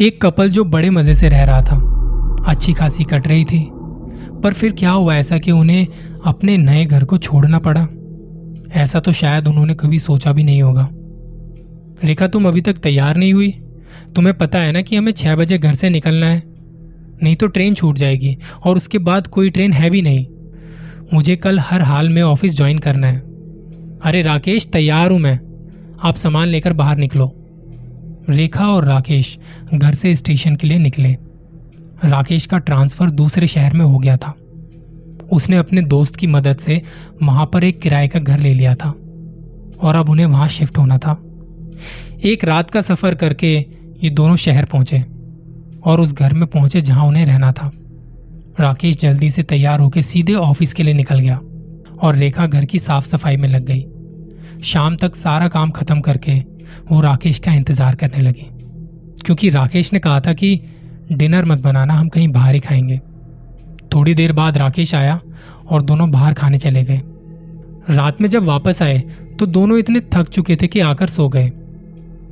एक कपल जो बड़े मज़े से रह रहा था। अच्छी खासी कट रही थी। पर फिर क्या हुआ ऐसा कि उन्हें अपने नए घर को छोड़ना पड़ा? ऐसा तो शायद उन्होंने कभी सोचा भी नहीं होगा। रेखा, तुम अभी तक तैयार नहीं हुई? तुम्हें पता है ना कि हमें छह बजे घर से निकलना है। नहीं तो ट्रेन छूट जाएगी और उसके बाद कोई ट्रेन है भी नहीं। मुझे कल हर हाल में ऑफ़िस ज्वाइन करना है। अरे राकेश, तैयार हूँ मैं। आप सामान लेकर बाहर निकलो। रेखा और राकेश घर से स्टेशन के लिए निकले। राकेश का ट्रांसफ़र दूसरे शहर में हो गया था। उसने अपने दोस्त की मदद से वहाँ पर एक किराए का घर ले लिया था और अब उन्हें वहाँ शिफ्ट होना था। एक रात का सफ़र करके ये दोनों शहर पहुँचे और उस घर में पहुँचे जहाँ उन्हें रहना था। राकेश जल्दी से तैयार होकर सीधे ऑफ़िस के लिए निकल गया और रेखा घर की साफ़ सफ़ाई में लग गई। शाम तक सारा काम खत्म करके वो राकेश का इंतज़ार करने लगी। क्योंकि राकेश ने कहा था कि डिनर मत बनाना, हम कहीं बाहर ही खाएँगे। थोड़ी देर बाद राकेश आया और दोनों बाहर खाने चले गए। रात में जब वापस आए तो दोनों इतने थक चुके थे कि आकर सो गए।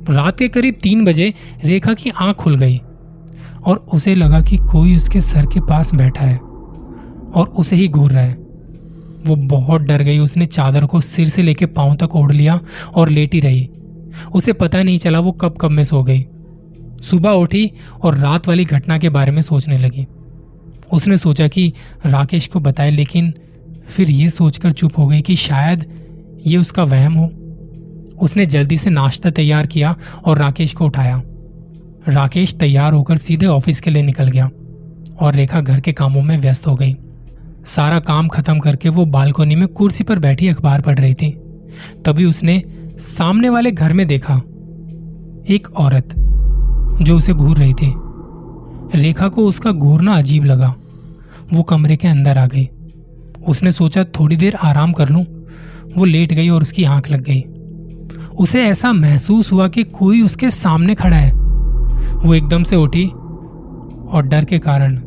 रात के करीब तीन बजे रेखा की आँख खुल गई और उसे लगा कि कोई उसके सर के पास बैठा है और उसे ही घूर रहा है। वो बहुत डर गई, उसने चादर को सिर से लेके पाँव तक ओढ़ लिया और लेटी रही। उसे पता नहीं चला वो कब कब में सो गई। सुबह उठी और रात वाली घटना के बारे में सोचने लगी। उसने सोचा कि राकेश को बताए, लेकिन फिर ये सोचकर चुप हो गई कि शायद ये उसका वहम हो। उसने जल्दी से नाश्ता तैयार किया और राकेश को उठाया। राकेश तैयार होकर सीधे ऑफ़िस के लिए निकल गया और रेखा घर के कामों में व्यस्त हो गई। सारा काम खत्म करके वो बालकोनी में कुर्सी पर बैठी अखबार पढ़ रही थी। तभी उसने सामने वाले घर में देखा एक औरत जो उसे घूर रही थी। रेखा को उसका घूरना अजीब लगा। वो कमरे के अंदर आ गई। उसने सोचा, थोड़ी देर आराम कर लूँ। वो लेट गई और उसकी आँख लग गई। उसे ऐसा महसूस हुआ कि कोई उसके सामने खड़ा है। वो एकदम से उठी और डर के कारण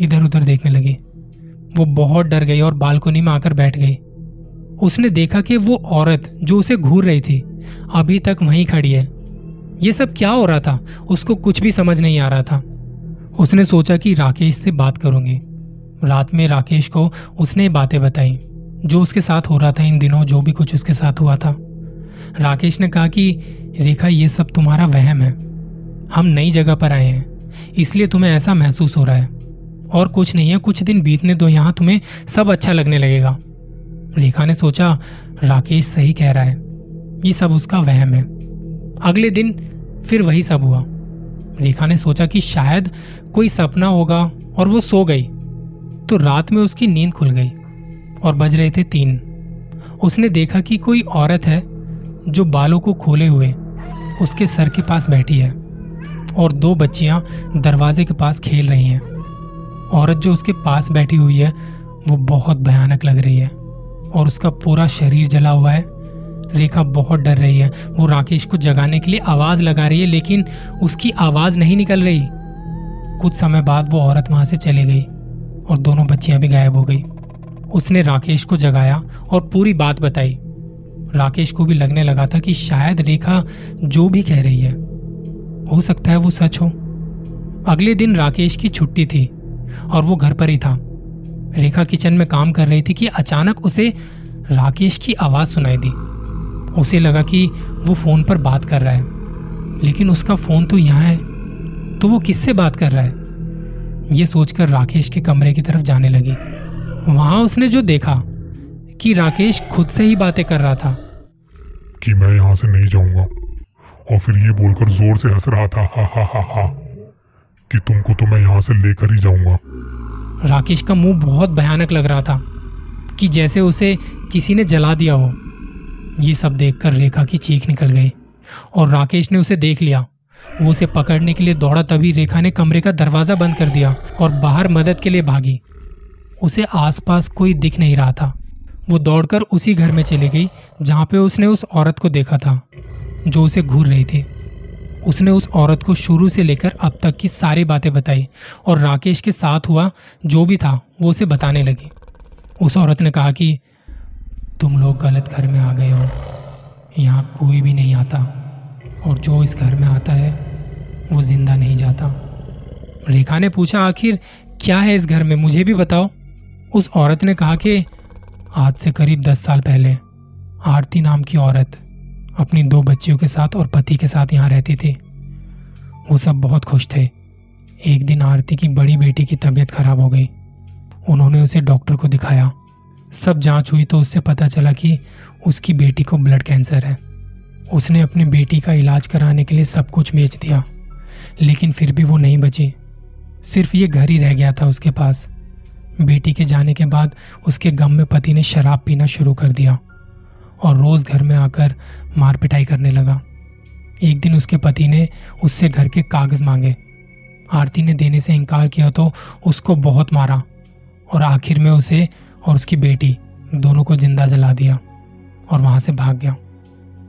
इधर उधर देखने लगी। वो बहुत डर गई और बालकोनी में आकर बैठ गई। उसने देखा कि वो औरत जो उसे घूर रही थी, अभी तक वहीं खड़ी है। ये सब क्या हो रहा था? उसको कुछ भी समझ नहीं आ रहा था। उसने सोचा कि राकेश से बात करूँगी। रात में राकेश को उसने बातें बताई, जो उसके साथ हो रहा था, इन दिनों जो भी कुछ उसके साथ हुआ था। राकेश ने कहा कि, रेखा, ये सब तुम्हारा वहम है। हम नई जगह पर आए हैं। इसलिए तुम्हें ऐसा महसूस हो रहा है। और कुछ नहीं है, कुछ दिन बीतने दो, यहाँ तुम्हें सब अच्छा लगने लगेगा। रेखा ने सोचा, राकेश सही कह रहा है। ये सब उसका वहम है। अगले दिन फिर वही सब हुआ। रेखा ने सोचा कि शायद कोई सपना होगा और वो सो गई। तो रात में उसकी नींद खुल गई और बज रहे थे तीन। उसने देखा कि कोई औरत है जो बालों को खोले हुए उसके सर के पास बैठी है और दो बच्चियाँ दरवाजे के पास खेल रही हैं। औरत जो उसके पास बैठी हुई है, वो बहुत भयानक लग रही है। और उसका पूरा शरीर जला हुआ है। रेखा बहुत डर रही है। वो राकेश को जगाने के लिए आवाज़ लगा रही है, लेकिन उसकी आवाज़ नहीं निकल रही। कुछ समय बाद वो औरत वहाँ से चली गई और दोनों बच्चियाँ भी गायब हो गई। उसने राकेश को जगाया और पूरी बात बताई। राकेश को भी लगने लगा था कि शायद रेखा जो भी कह रही है, हो सकता है वो सच हो। अगले दिन राकेश की छुट्टी थी और वो घर पर ही था। रेखा किचन में काम कर रही थी कि अचानक उसे राकेश की आवाज़ सुनाई दी। उसे लगा कि वो फ़ोन पर बात कर रहा है। लेकिन उसका फ़ोन तो यहाँ है। तो वो किससे बात कर रहा है? ये सोचकर राकेश के कमरे की तरफ़ जाने लगी। वहाँ उसने जो देखा कि राकेश खुद से ही बातें कर रहा था। कि मैं यहाँ से नहीं जाऊँगा। और फिर ये बोलकर ज़ोर से हंस रहा था, हा हा हा हा कि तुमको तो मैं यहाँ से लेकर ही जाऊँगा। राकेश का मुँह बहुत भयानक लग रहा था कि जैसे उसे किसी ने जला दिया हो। ये सब देखकर रेखा की चीख निकल गई और राकेश ने उसे देख लिया। वो उसे पकड़ने के लिए दौड़ा तभी रेखा ने कमरे का दरवाज़ा बंद कर दिया और बाहर मदद के लिए भागी। उसे आसपास कोई दिख नहीं रहा था। वो दौड़कर उसी घर में चली गई, जहाँ पे उसने उस औरत को देखा था, जो उसे घूर रही थी। उसने उस औरत को शुरू से लेकर अब तक की सारी बातें बताई और राकेश के साथ हुआ जो भी था, वो उसे बताने लगी। उस औरत ने कहा कि, तुम लोग गलत घर में आ गए हो। यहाँ कोई भी नहीं आता और जो इस घर में आता है, वो ज़िंदा नहीं जाता। रेखा ने पूछा, आखिर क्या है इस घर में? मुझे भी बताओ। उस औरत ने कहा कि, आज से करीब दस साल पहले आरती नाम की औरत अपनी दो बच्चियों के साथ और पति के साथ यहाँ रहती थी। वो सब बहुत खुश थे। एक दिन आरती की बड़ी बेटी की तबीयत खराब हो गई। उन्होंने उसे डॉक्टर को दिखाया। सब जाँच हुई तो उससे पता चला कि उसकी बेटी को ब्लड कैंसर है। उसने अपनी बेटी का इलाज कराने के लिए सब कुछ बेच दिया। लेकिन फिर भी वो नहीं बची। सिर्फ़ ये घर ही रह गया था उसके पास। बेटी के जाने के बाद उसके गम में पति ने शराब पीना शुरू कर दिया। और रोज घर में आकर मार पिटाई करने लगा। एक दिन उसके पति ने उससे घर के कागज़ मांगे। आरती ने देने से इनकार किया तो उसको बहुत मारा और आखिर में उसे और उसकी बेटी दोनों को ज़िंदा जला दिया और वहाँ से भाग गया।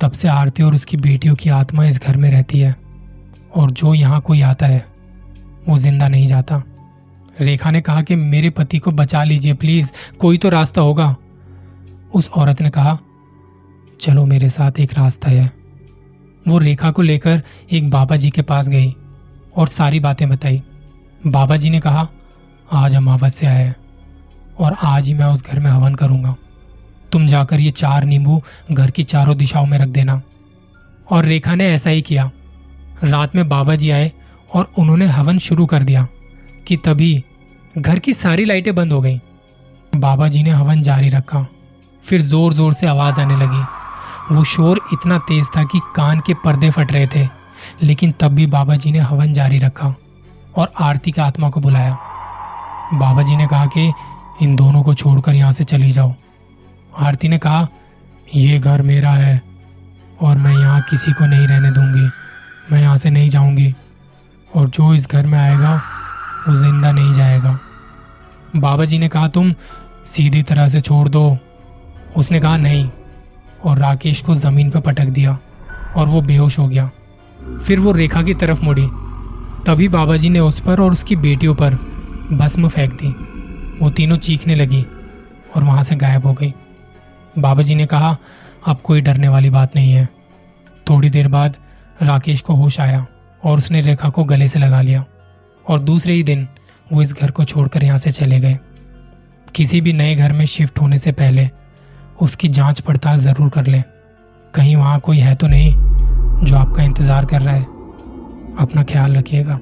तब से आरती और उसकी बेटियों की आत्मा इस घर में रहती है और जो यहाँ कोई आता है, वो ज़िंदा नहीं जाता। रेखा ने कहा कि मेरे पति को बचा लीजिए, प्लीज़, कोई तो रास्ता होगा। उस औरत ने कहा चलो मेरे साथ एक रास्ता है। वो रेखा को लेकर एक बाबा जी के पास गई और सारी बातें बताई। बाबा जी ने कहा, आज अमावस्या है और आज ही मैं उस घर में हवन करूँगा। तुम जाकर ये चार नींबू घर की चारों दिशाओं में रख देना। और रेखा ने ऐसा ही किया। रात में बाबा जी आए और उन्होंने हवन शुरू कर दिया कि तभी घर की सारी लाइटें बंद हो गईं। बाबा जी ने हवन जारी रखा। फिर ज़ोर ज़ोर से आवाज़ आने लगी। वो शोर इतना तेज था कि कान के पर्दे फट रहे थे, लेकिन तब भी बाबा जी ने हवन जारी रखा और आरती की आत्मा को बुलाया। बाबा जी ने कहा कि इन दोनों को छोड़कर यहाँ से चली जाओ। आरती ने कहा यह घर मेरा है और मैं यहाँ किसी को नहीं रहने दूँगी। मैं यहाँ से नहीं जाऊँगी और जो इस घर में आएगा, वो ज़िंदा नहीं जाएगा। बाबा जी ने कहा, तुम सीधी तरह से छोड़ दो। उसने कहा, नहीं और राकेश को ज़मीन पर पटक दिया और वो बेहोश हो गया। फिर वो रेखा की तरफ़ मुड़ी। तभी बाबा जी ने उस पर और उसकी बेटियों पर भस्म फेंक दी। वो तीनों चीखने लगी और वहाँ से गायब हो गई। बाबा जी ने कहा, अब कोई डरने वाली बात नहीं है। थोड़ी देर बाद राकेश को होश आया और उसने रेखा को गले से लगा लिया और दूसरे ही दिन वो इस घर को छोड़कर यहाँ से चले गए। किसी भी नए घर में शिफ्ट होने से पहले उसकी जाँच पड़ताल ज़रूर कर लें। कहीं वहाँ कोई है तो नहीं जो आपका इंतज़ार कर रहा है। अपना ख्याल रखिएगा।